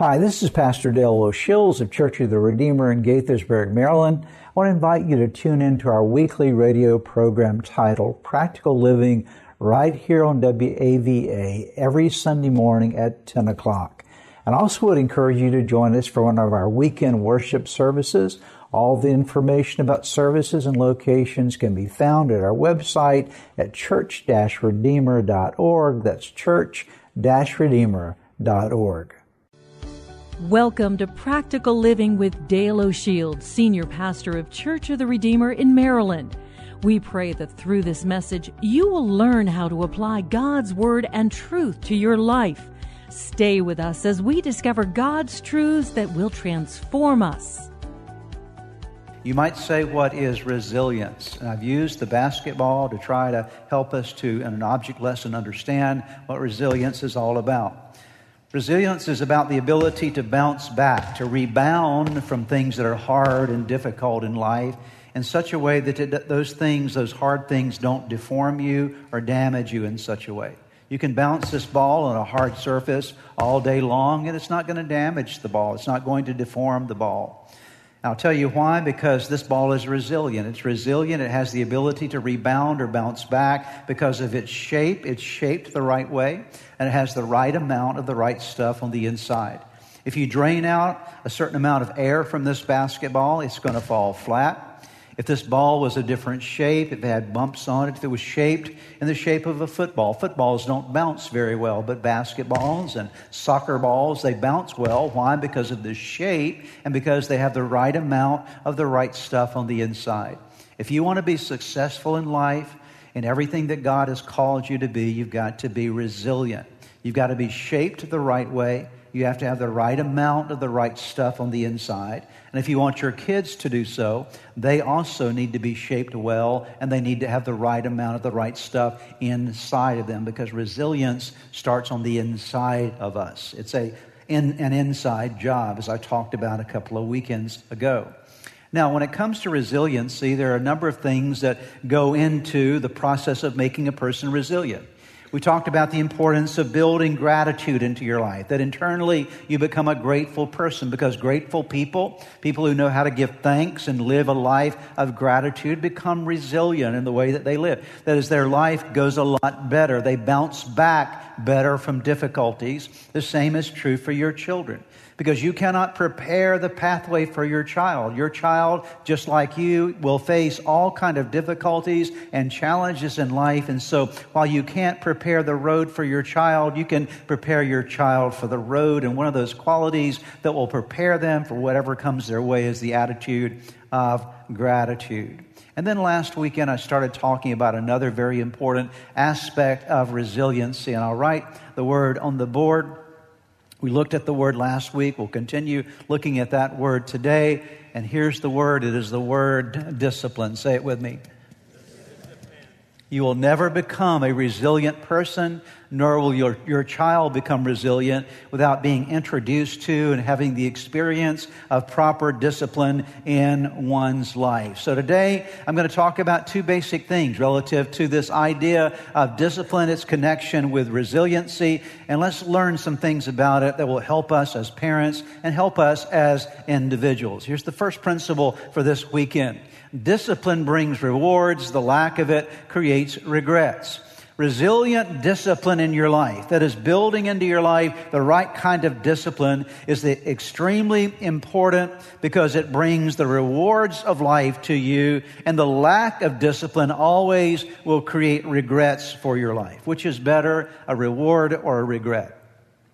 Hi, this is Pastor Dale O'Shields of Church of the Redeemer in Gaithersburg, Maryland. I want to invite you to tune in to our weekly radio program titled Practical Living right here on WAVA every Sunday morning at 10 o'clock. And also would encourage you to join us for one of our weekend worship services. All the information about services and locations can be found at our website at church-redeemer.org. That's church-redeemer.org. Welcome to Practical Living with Dale O'Shields, Senior Pastor of Church of the Redeemer in Maryland. We pray that through this message, you will learn how to apply God's Word and truth to your life. Stay with us as we discover God's truths that will transform us. You might say, What is resilience? And I've used the basketball to try to help us to, in an object lesson, understand what resilience is all about. Resilience is about the ability to bounce back, to rebound from things that are hard and difficult in life in such a way that it, those things, those hard things, don't deform you or damage you in such a way. You can bounce this ball on a hard surface all day long, and it's not going to damage the ball. It's not going to deform the ball. I'll tell you why, because this ball is resilient. It's resilient. It has the ability to rebound or bounce back because of its shape. It's shaped the right way, and it has the right amount of the right stuff on the inside. If you drain out a certain amount of air from this basketball, it's going to fall flat. If this ball was a different shape, if it had bumps on it, if it was shaped in the shape of a football, footballs don't bounce very well, but basketballs and soccer balls, they bounce well. Why? Because of the shape and because they have the right amount of the right stuff on the inside. If you want to be successful in life, in everything that God has called you to be, you've got to be resilient. You've got to be shaped the right way. You have to have the right amount of the right stuff on the inside. And if you want your kids to do so, they also need to be shaped well and they need to have the right amount of the right stuff inside of them because resilience starts on the inside of us. It's a, in, an inside job, as I talked about a couple of weekends ago. Now, when it comes to resiliency, there are a number of things that go into the process of making a person resilient. We talked about the importance of building gratitude into your life, that internally you become a grateful person because grateful people, people who know how to give thanks and live a life of gratitude, become resilient in the way that they live. That is, their life goes a lot better. They bounce back better from difficulties. The same is true for your children because you cannot prepare the pathway for your child. Your child, just like you, will face all kind of difficulties and challenges in life. And so while you can't prepare the road for your child, you can prepare your child for the road. And one of those qualities that will prepare them for whatever comes their way is the attitude of gratitude. And then last weekend, I started talking about another very important aspect of resiliency. And I'll write the word on the board we looked at the word last week. We'll continue looking at that word today. And here's the word it is the word discipline. Say it with me. You will never become a resilient person, nor will your, your child become resilient without being introduced to and having the experience of proper discipline in one's life. So today, I'm going to talk about two basic things relative to this idea of discipline, its connection with resiliency, and let's learn some things about it that will help us as parents and help us as individuals. Here's the first principle for this weekend. Discipline brings rewards, the lack of it creates regrets. Resilient discipline in your life, that is building into your life the right kind of discipline, is extremely important because it brings the rewards of life to you, and the lack of discipline always will create regrets for your life. Which is better, a reward or a regret?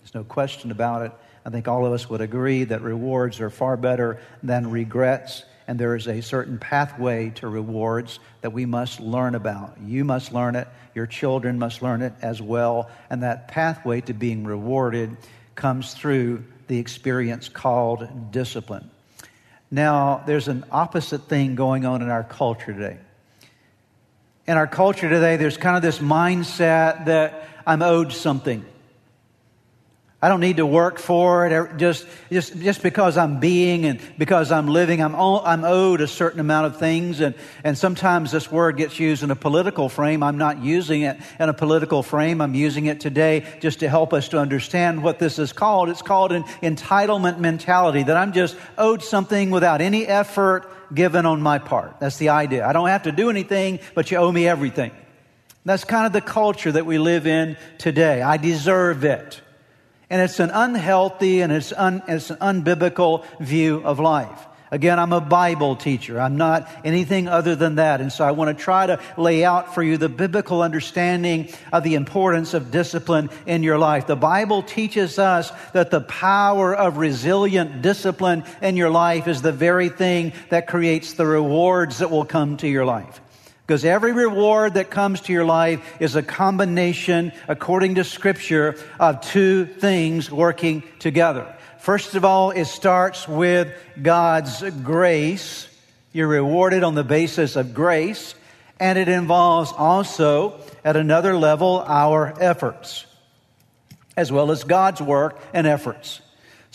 There's no question about it. I think all of us would agree that rewards are far better than regrets and there is a certain pathway to rewards that we must learn about. You must learn it, your children must learn it as well, and that pathway to being rewarded comes through the experience called discipline. Now, there's an opposite thing going on in our culture today. In our culture today, there's kind of this mindset that I'm owed something. I don't need to work for it. Just, just, just because I'm being and because I'm living, I'm, I'm owed a certain amount of things. And, and sometimes this word gets used in a political frame. I'm not using it in a political frame. I'm using it today just to help us to understand what this is called. It's called an entitlement mentality that I'm just owed something without any effort given on my part. That's the idea. I don't have to do anything, but you owe me everything. That's kind of the culture that we live in today. I deserve it. And it's an unhealthy and it's, un, it's an unbiblical view of life. Again, I'm a Bible teacher. I'm not anything other than that. And so I want to try to lay out for you the biblical understanding of the importance of discipline in your life. The Bible teaches us that the power of resilient discipline in your life is the very thing that creates the rewards that will come to your life. Because every reward that comes to your life is a combination, according to Scripture, of two things working together. First of all, it starts with God's grace. You're rewarded on the basis of grace. And it involves also, at another level, our efforts, as well as God's work and efforts.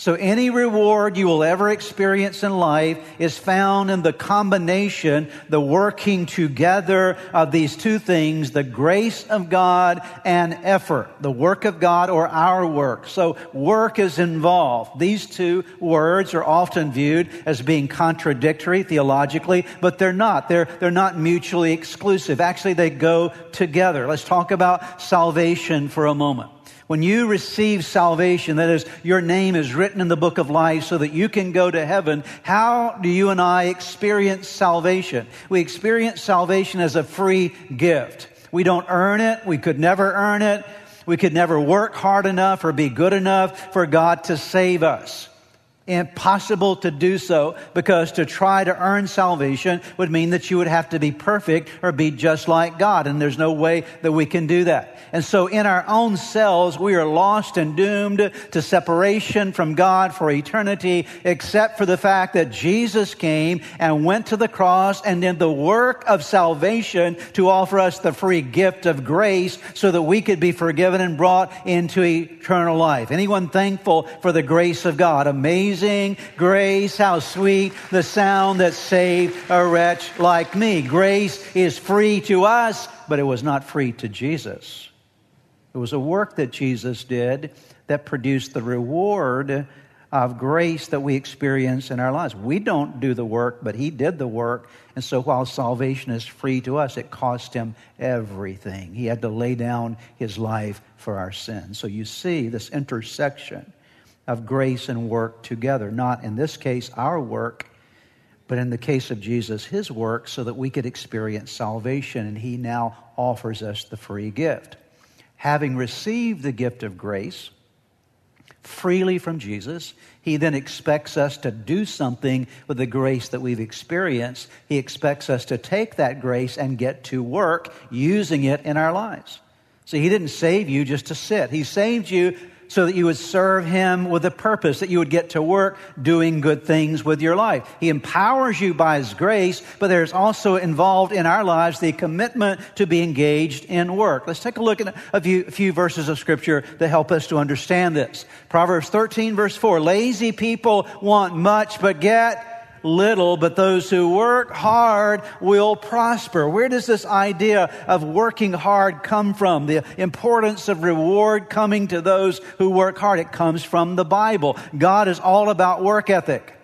So any reward you will ever experience in life is found in the combination, the working together of these two things, the grace of God and effort, the work of God or our work. So work is involved. These two words are often viewed as being contradictory theologically, but they're not. They're, they're not mutually exclusive. Actually, they go together. Let's talk about salvation for a moment. When you receive salvation, that is, your name is written in the book of life so that you can go to heaven, how do you and I experience salvation? We experience salvation as a free gift. We don't earn it. We could never earn it. We could never work hard enough or be good enough for God to save us impossible to do so because to try to earn salvation would mean that you would have to be perfect or be just like God. And there's no way that we can do that. And so in our own selves, we are lost and doomed to separation from God for eternity, except for the fact that Jesus came and went to the cross and did the work of salvation to offer us the free gift of grace so that we could be forgiven and brought into eternal life. Anyone thankful for the grace of God? Amazing amazing grace, how sweet the sound that saved a wretch like me. Grace is free to us, but it was not free to Jesus. It was a work that Jesus did that produced the reward of grace that we experience in our lives. We don't do the work, but He did the work. And so while salvation is free to us, it cost Him everything. He had to lay down His life for our sins. So you see this intersection of grace and work together. Not in this case, our work, but in the case of Jesus, his work, so that we could experience salvation. And he now offers us the free gift. Having received the gift of grace freely from Jesus, he then expects us to do something with the grace that we've experienced. He expects us to take that grace and get to work using it in our lives. See, he didn't save you just to sit. He saved you so that you would serve Him with a purpose, that you would get to work doing good things with your life. He empowers you by His grace, but there's also involved in our lives the commitment to be engaged in work. Let's take a look at a few, a few verses of Scripture that help us to understand this. Proverbs 13, verse 4 Lazy people want much, but get little, but those who work hard will prosper. Where does this idea of working hard come from? The importance of reward coming to those who work hard. It comes from the Bible. God is all about work ethic.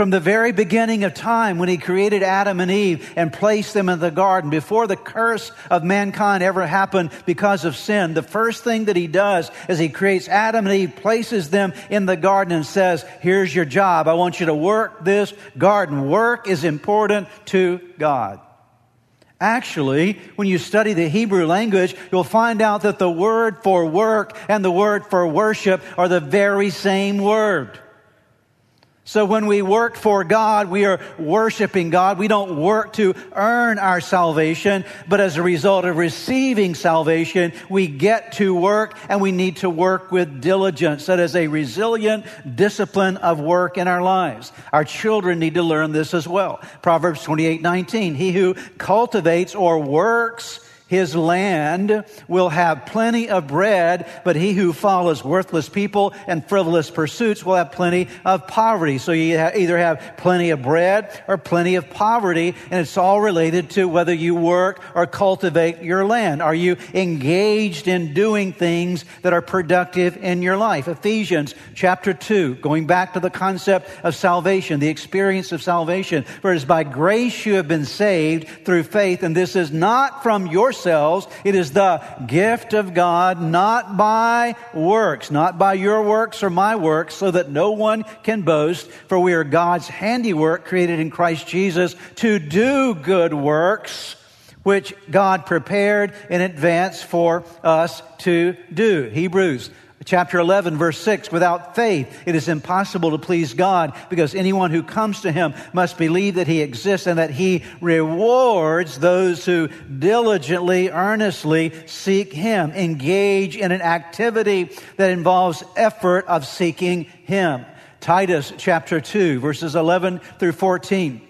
From the very beginning of time, when he created Adam and Eve and placed them in the garden, before the curse of mankind ever happened because of sin, the first thing that he does is he creates Adam and Eve, places them in the garden, and says, Here's your job. I want you to work this garden. Work is important to God. Actually, when you study the Hebrew language, you'll find out that the word for work and the word for worship are the very same word. So when we work for God, we are worshiping God. We don't work to earn our salvation, but as a result of receiving salvation, we get to work and we need to work with diligence. That is a resilient discipline of work in our lives. Our children need to learn this as well. Proverbs 28, 19. He who cultivates or works his land will have plenty of bread, but he who follows worthless people and frivolous pursuits will have plenty of poverty. So you either have plenty of bread or plenty of poverty, and it's all related to whether you work or cultivate your land. Are you engaged in doing things that are productive in your life? Ephesians chapter 2, going back to the concept of salvation, the experience of salvation. For it is by grace you have been saved through faith, and this is not from yourself yourselves. It is the gift of God, not by works, not by your works or my works, so that no one can boast. For we are God's handiwork created in Christ Jesus to do good works which God prepared in advance for us to do. Hebrews Chapter 11, verse 6 Without faith, it is impossible to please God because anyone who comes to him must believe that he exists and that he rewards those who diligently, earnestly seek him. Engage in an activity that involves effort of seeking him. Titus chapter 2, verses 11 through 14.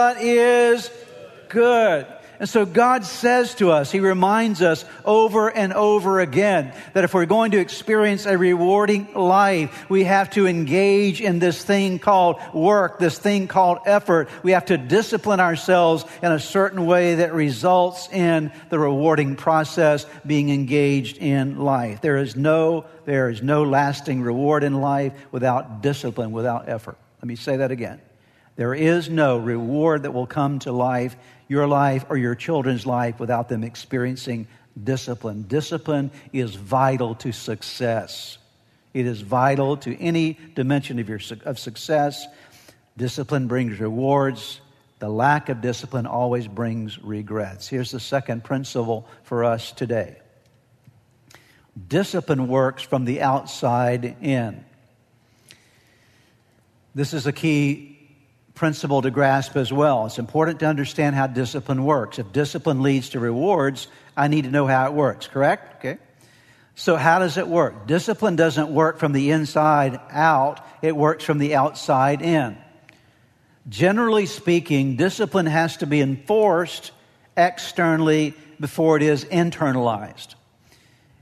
is good. And so God says to us, He reminds us over and over again that if we're going to experience a rewarding life, we have to engage in this thing called work, this thing called effort. We have to discipline ourselves in a certain way that results in the rewarding process being engaged in life. There is no, there is no lasting reward in life without discipline, without effort. Let me say that again. There is no reward that will come to life, your life, or your children's life without them experiencing discipline. Discipline is vital to success. It is vital to any dimension of, your, of success. Discipline brings rewards. The lack of discipline always brings regrets. Here's the second principle for us today discipline works from the outside in. This is a key principle to grasp as well. It's important to understand how discipline works. If discipline leads to rewards, I need to know how it works, correct? Okay. So, how does it work? Discipline doesn't work from the inside out, it works from the outside in. Generally speaking, discipline has to be enforced externally before it is internalized.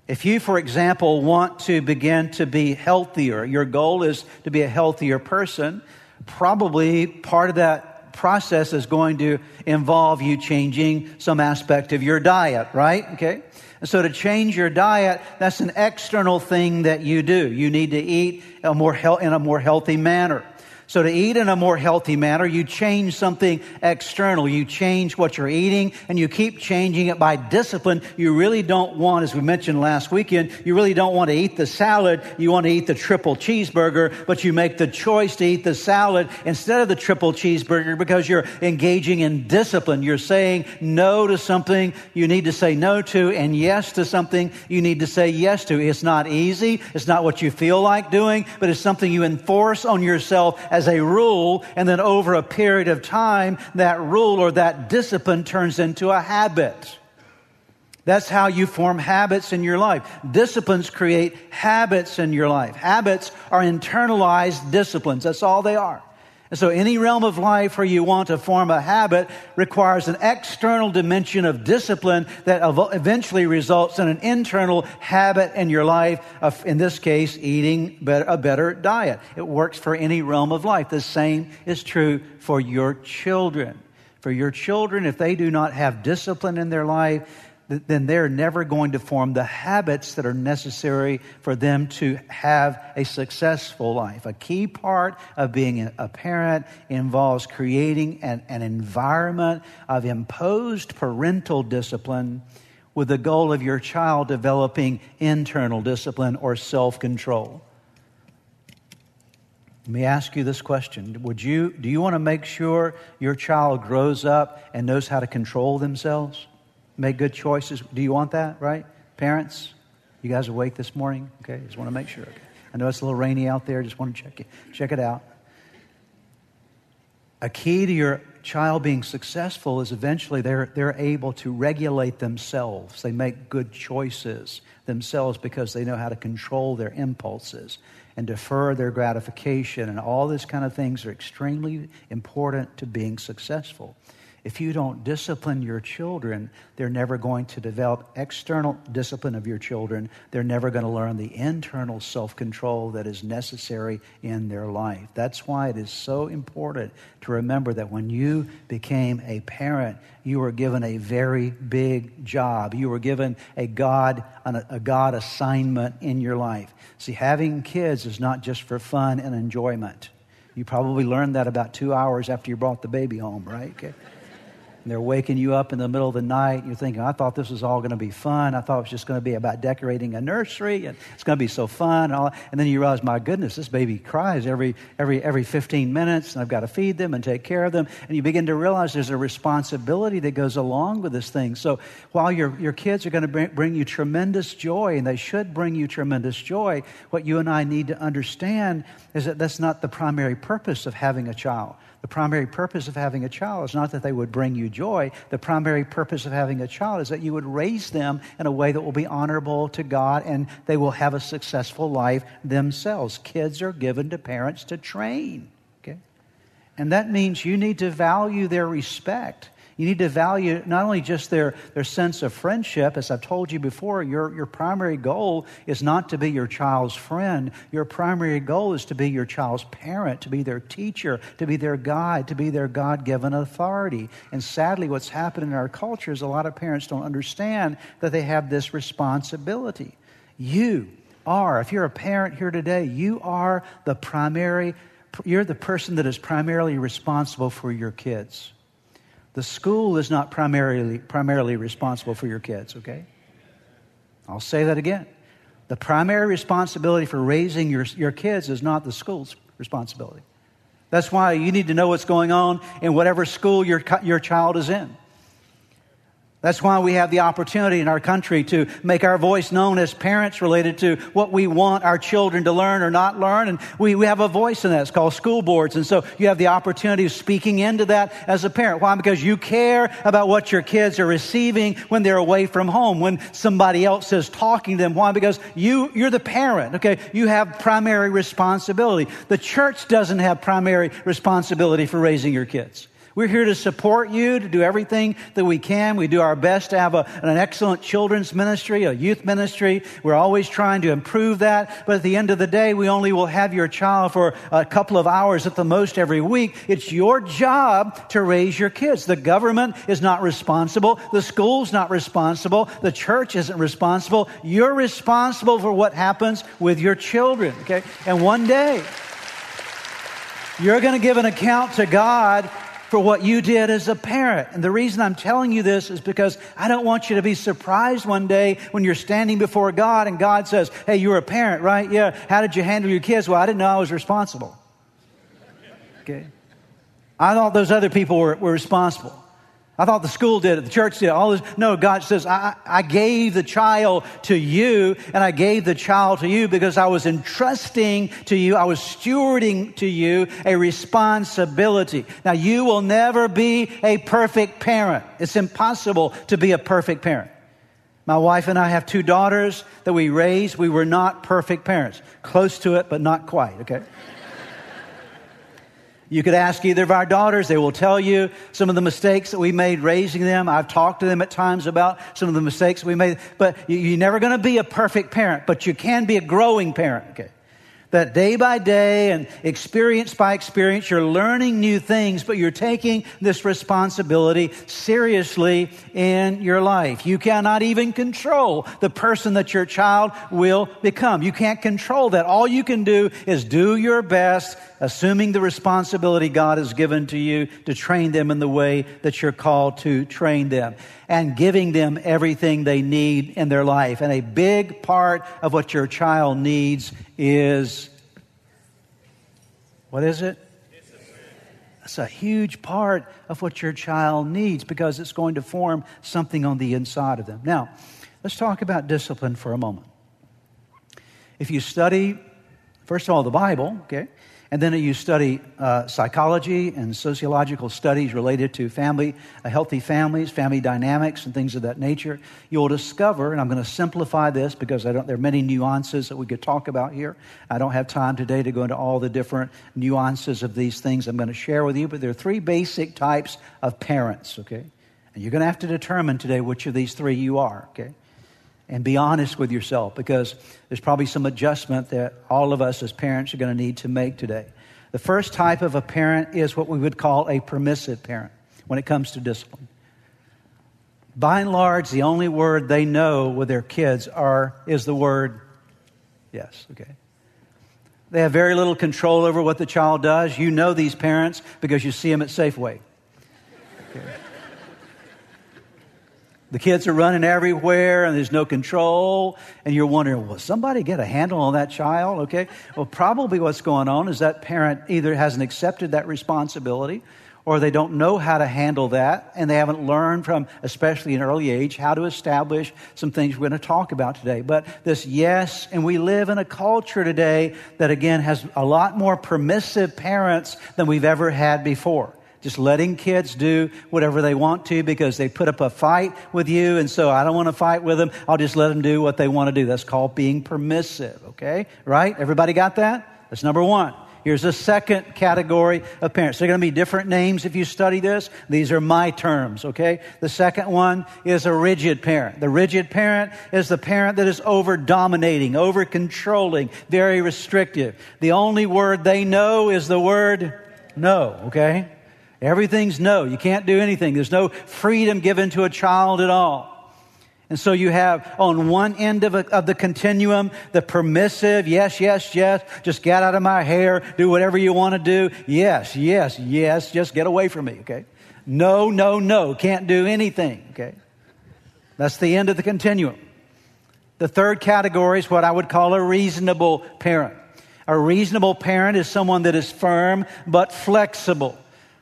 If you, for example, want to begin to be healthier, your goal is to be a healthier person, probably part of that process is going to involve you changing some aspect of your diet, right? Okay. And so to change your diet, that's an external thing that you do. You need to eat a more in a more healthy manner. So to eat in a more healthy manner, you change something external. You change what you're eating and you keep changing it by discipline. You really don't want, as we mentioned last weekend, you really don't want to eat the salad. You want to eat the triple cheeseburger, but you make the choice to eat the salad instead of the triple cheeseburger because you're engaging in discipline. You're saying no to something you need to say no to and yes to something you need to say yes to. It's not easy. It's not what you feel like doing, but it's something you enforce on yourself as a rule, and then over a period of time, that rule or that discipline turns into a habit. That's how you form habits in your life. Disciplines create habits in your life. Habits are internalized disciplines. That's all they are. And so any realm of life where you want to form a habit requires an external dimension of discipline that eventually results in an internal habit in your life of, in this case, eating a better diet. It works for any realm of life. The same is true for your children. For your children, if they do not have discipline in their life, then they're never going to form the habits that are necessary for them to have a successful life. A key part of being a parent involves creating an, an environment of imposed parental discipline with the goal of your child developing internal discipline or self control. Let me ask you this question. Would you, do you want to make sure your child grows up and knows how to control themselves? Make good choices? Do you want that, right? Parents, you guys awake this morning? Okay, just want to make sure. Okay. I know it's a little rainy out there. Just want to check it, check it out. A key to your child being successful is eventually they're, they're able to regulate themselves. They make good choices themselves because they know how to control their impulses and defer their gratification, and all these kind of things are extremely important to being successful. If you don't discipline your children, they're never going to develop external discipline of your children. They're never going to learn the internal self control that is necessary in their life. That's why it is so important to remember that when you became a parent, you were given a very big job. You were given a God, a God assignment in your life. See, having kids is not just for fun and enjoyment. You probably learned that about two hours after you brought the baby home, right? Okay and they're waking you up in the middle of the night. You're thinking, I thought this was all going to be fun. I thought it was just going to be about decorating a nursery and it's going to be so fun. And, all, and then you realize, my goodness, this baby cries every, every, every 15 minutes and I've got to feed them and take care of them. And you begin to realize there's a responsibility that goes along with this thing. So while your, your kids are going to bring, bring you tremendous joy, and they should bring you tremendous joy, what you and I need to understand is that that's not the primary purpose of having a child. The primary purpose of having a child is not that they would bring you joy. The primary purpose of having a child is that you would raise them in a way that will be honorable to God and they will have a successful life themselves. Kids are given to parents to train. Okay? And that means you need to value their respect. You need to value not only just their, their sense of friendship, as I've told you before, your, your primary goal is not to be your child's friend. Your primary goal is to be your child's parent, to be their teacher, to be their guide, to be their God given authority. And sadly, what's happened in our culture is a lot of parents don't understand that they have this responsibility. You are, if you're a parent here today, you are the primary, you're the person that is primarily responsible for your kids. The school is not primarily, primarily responsible for your kids, okay? I'll say that again. The primary responsibility for raising your, your kids is not the school's responsibility. That's why you need to know what's going on in whatever school your, your child is in. That's why we have the opportunity in our country to make our voice known as parents related to what we want our children to learn or not learn. And we, we have a voice in that. It's called school boards. And so you have the opportunity of speaking into that as a parent. Why? Because you care about what your kids are receiving when they're away from home, when somebody else is talking to them. Why? Because you, you're the parent, okay? You have primary responsibility. The church doesn't have primary responsibility for raising your kids. We're here to support you, to do everything that we can. We do our best to have a, an excellent children's ministry, a youth ministry. We're always trying to improve that. But at the end of the day, we only will have your child for a couple of hours at the most every week. It's your job to raise your kids. The government is not responsible. The school's not responsible. The church isn't responsible. You're responsible for what happens with your children, okay? And one day, you're going to give an account to God for what you did as a parent. And the reason I'm telling you this is because I don't want you to be surprised one day when you're standing before God and God says, Hey, you're a parent, right? Yeah. How did you handle your kids? Well, I didn't know I was responsible. Okay. I thought those other people were, were responsible. I thought the school did it, the church did it, all this. No, God says, I, I gave the child to you, and I gave the child to you because I was entrusting to you, I was stewarding to you a responsibility. Now, you will never be a perfect parent. It's impossible to be a perfect parent. My wife and I have two daughters that we raised. We were not perfect parents. Close to it, but not quite, okay? You could ask either of our daughters. They will tell you some of the mistakes that we made raising them. I've talked to them at times about some of the mistakes we made. But you're never going to be a perfect parent, but you can be a growing parent. Okay. That day by day and experience by experience, you're learning new things, but you're taking this responsibility seriously in your life. You cannot even control the person that your child will become. You can't control that. All you can do is do your best, assuming the responsibility God has given to you to train them in the way that you're called to train them and giving them everything they need in their life. And a big part of what your child needs is what is it? It's a huge part of what your child needs because it's going to form something on the inside of them. Now, let's talk about discipline for a moment. If you study, first of all, the Bible, okay, and then you study uh, psychology and sociological studies related to family, uh, healthy families, family dynamics, and things of that nature. You'll discover, and I'm going to simplify this because there are many nuances that we could talk about here. I don't have time today to go into all the different nuances of these things I'm going to share with you, but there are three basic types of parents, okay? And you're going to have to determine today which of these three you are, okay? And be honest with yourself because there's probably some adjustment that all of us as parents are going to need to make today. The first type of a parent is what we would call a permissive parent when it comes to discipline. By and large, the only word they know with their kids are is the word yes, okay. They have very little control over what the child does. You know these parents because you see them at Safeway. Okay. The kids are running everywhere and there's no control. And you're wondering, will somebody get a handle on that child? Okay. Well, probably what's going on is that parent either hasn't accepted that responsibility or they don't know how to handle that and they haven't learned from, especially in early age, how to establish some things we're going to talk about today. But this yes, and we live in a culture today that again has a lot more permissive parents than we've ever had before just letting kids do whatever they want to because they put up a fight with you, and so I don't want to fight with them. I'll just let them do what they want to do. That's called being permissive, okay? Right? Everybody got that? That's number one. Here's a second category of parents. They're going to be different names if you study this. These are my terms, okay? The second one is a rigid parent. The rigid parent is the parent that is over dominating, over controlling, very restrictive. The only word they know is the word no, okay? Everything's no. You can't do anything. There's no freedom given to a child at all. And so you have on one end of, a, of, the continuum the permissive, yes, yes, yes, just get out of my hair, do whatever you want to do. Yes, yes, yes, just get away from me, okay? No, no, no, can't do anything, okay? That's the end of the continuum. The third category is what I would call a reasonable parent. A reasonable parent is someone that is firm but flexible.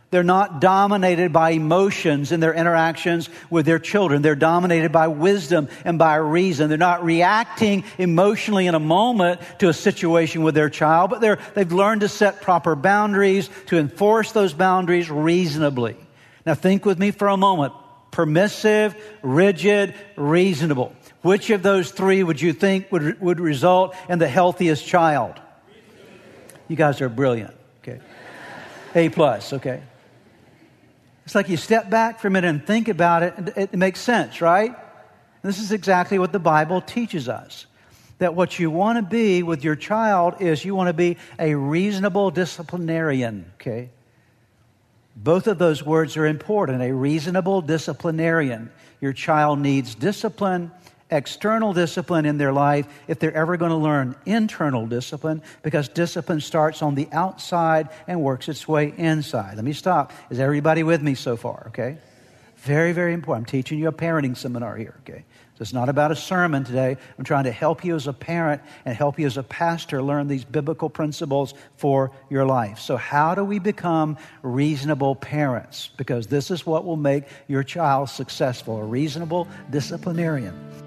They're not dominated by emotions in their interactions with their children. They're dominated by wisdom and by reason. They're not reacting emotionally in a moment to a situation with their child, but they're, they've learned to set proper boundaries, to enforce those boundaries reasonably. Now think with me for a moment. Permissive, rigid, reasonable. Which of those three would you think would, would result in the healthiest child? You guys are brilliant. Okay. A plus, okay. It's like you step back for a minute and think about it, and it makes sense, right? And this is exactly what the Bible teaches us. That what you want to be with your child is you want to be a reasonable disciplinarian, okay? Both of those words are important. A reasonable disciplinarian. Your child needs discipline external discipline in their life if they're ever going to learn internal discipline because discipline starts on the outside and works its way inside. Let me stop. Is everybody with me so far? Okay? Very, very important. I'm teaching you a parenting seminar here, okay? So it's not about a sermon today. I'm trying to help you as a parent and help you as a pastor learn these biblical principles for your life. So, how do we become reasonable parents? Because this is what will make your child successful a reasonable disciplinarian.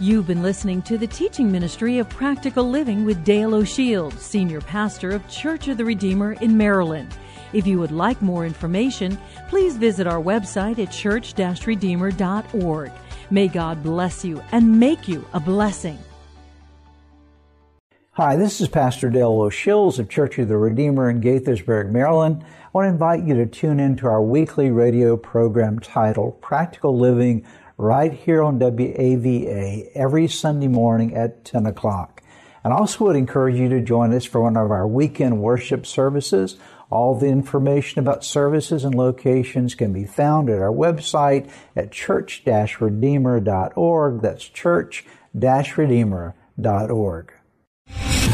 You've been listening to the teaching ministry of practical living with Dale O'Shield, Senior Pastor of Church of the Redeemer in Maryland. If you would like more information, please visit our website at church redeemer.org. May God bless you and make you a blessing. Hi, this is Pastor Dale O'Shields of Church of the Redeemer in Gaithersburg, Maryland. I want to invite you to tune in to our weekly radio program titled Practical Living right here on WAVA every Sunday morning at 10 o'clock. And also would encourage you to join us for one of our weekend worship services. All the information about services and locations can be found at our website at church-redeemer.org. That's church-redeemer.org.